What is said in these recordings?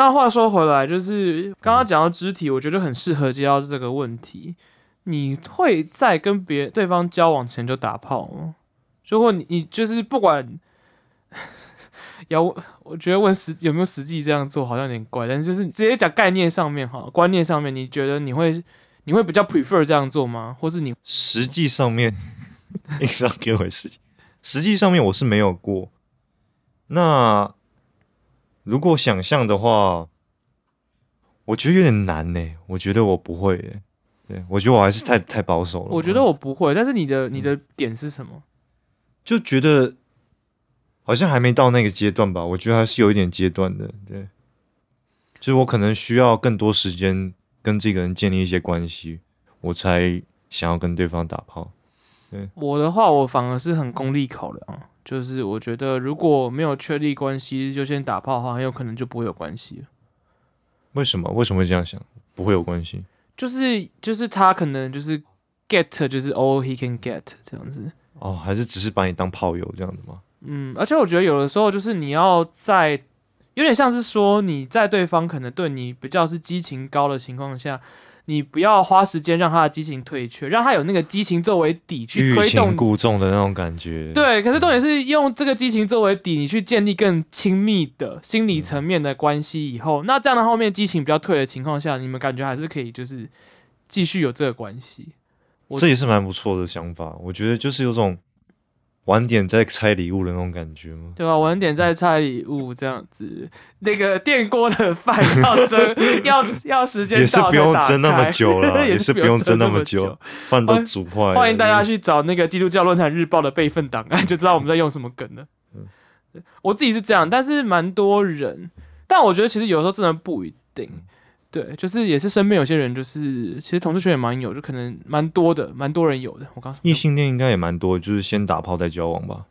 那话说回来，就是刚刚讲到肢体，我觉得很适合接到这个问题。你会在跟别对方交往前就打炮吗？如果你你就是不管，要我觉得问实有没有实际这样做好像有点怪，但是就是直接讲概念上面哈，观念上面，你觉得你会你会比较 prefer 这样做吗？或是你实际上面 你是要给我实际，实际上面我是没有过。那如果想象的话，我觉得有点难呢。我觉得我不会，对我觉得我还是太太保守了。我觉得我不会，但是你的你的点是什么？就觉得好像还没到那个阶段吧，我觉得还是有一点阶段的，对。就是我可能需要更多时间跟这个人建立一些关系，我才想要跟对方打炮。对我的话，我反而是很功利考量，就是我觉得如果没有确立关系就先打炮的话，很有可能就不会有关系了。为什么？为什么会这样想？不会有关系？就是就是他可能就是 get 就是 all he can get 这样子。哦，还是只是把你当炮友这样子吗？嗯，而且我觉得有的时候就是你要在有点像是说你在对方可能对你比较是激情高的情况下，你不要花时间让他的激情退却，让他有那个激情作为底去推动故纵的那种感觉。对，可是重点是用这个激情作为底，你去建立更亲密的心理层面的关系以后，那这样的后面激情比较退的情况下，你们感觉还是可以就是继续有这个关系。这也是蛮不错的想法，我觉得就是有种晚点再拆礼物的那种感觉吗？对吧？晚点再拆礼物这样子，那个电锅的饭要蒸，要要时间也是不用蒸那么久了，也是不用蒸那么久，饭都煮坏。欢迎大家去找那个基督教论坛日报的备份档案，就知道我们在用什么梗了。我自己是这样，但是蛮多人，但我觉得其实有时候真的不一定。对，就是也是身边有些人，就是其实同事圈也蛮有，就可能蛮多的，蛮多人有的。我告诉你，异性恋应该也蛮多，就是先打炮再交往吧。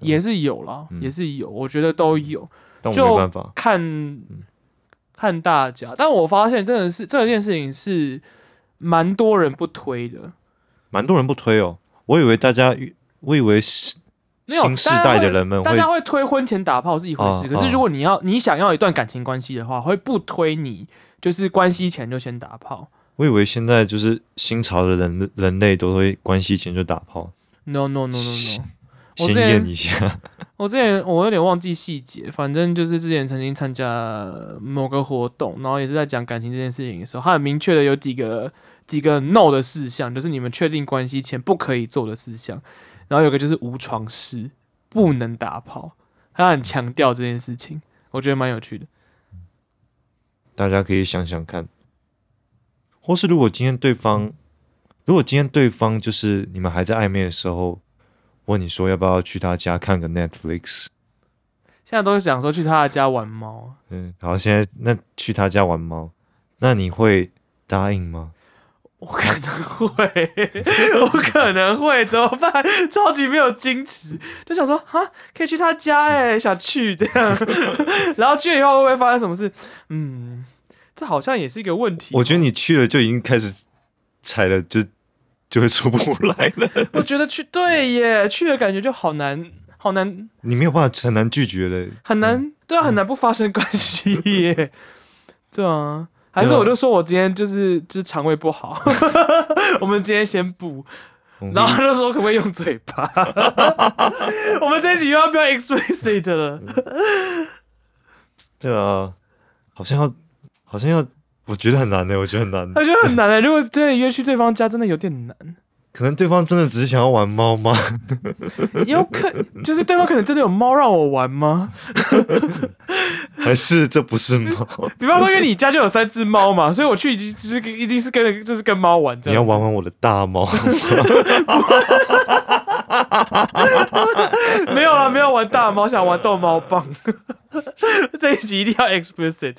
也是有啦，也是有，我觉得都有。但我没办法看，看大家。但我发现真的是这件事情是蛮多人不推的，蛮多人不推哦。我以为大家，我以为是新世代的人们，大家会推婚前打炮是一回事。可是如果你要你想要一段感情关系的话，会不推你。就是关系前就先打炮。我以为现在就是新潮的人人类都会关系前就打炮。No no no no no。先验一下。我之前我有点忘记细节，反正就是之前曾经参加某个活动，然后也是在讲感情这件事情的时候，他很明确的有几个几个 no 的事项，就是你们确定关系前不可以做的事项。然后有个就是无床事，不能打炮，他很强调这件事情，我觉得蛮有趣的。大家可以想想看，或是如果今天对方，如果今天对方就是你们还在暧昧的时候，问你说要不要去他家看个 Netflix，现在都是想说去他的家玩猫。嗯，好，现在那去他家玩猫，那你会答应吗？我可能会，我可能会，怎么办？超级没有矜持，就想说哈，可以去他家哎，想去这样，然后去了以后会不会发生什么事？嗯，这好像也是一个问题。我觉得你去了就已经开始踩了，就就会出不来了。我觉得去对耶，去了感觉就好难，好难，你没有办法很难拒绝了，很难，对啊，很难不发生关系耶，对啊。还是我就说我今天就是就是肠胃不好，我们今天先补，然后他就说可不可以用嘴巴？我们这一集又要不要 explicit 了？对啊，好像要，好像要，我觉得很难的，我觉得很难，我觉得很难的。如果真的约去对方家，真的有点难。可能对方真的只是想要玩猫吗？有可就是对方可能真的有猫让我玩吗？还是这不是猫？比方说，因为你家就有三只猫嘛，所以我去只是一定是跟就是跟猫玩。你要玩玩我的大猫？没有啊，没有玩大猫，想玩逗猫棒。这一集一定要 explicit。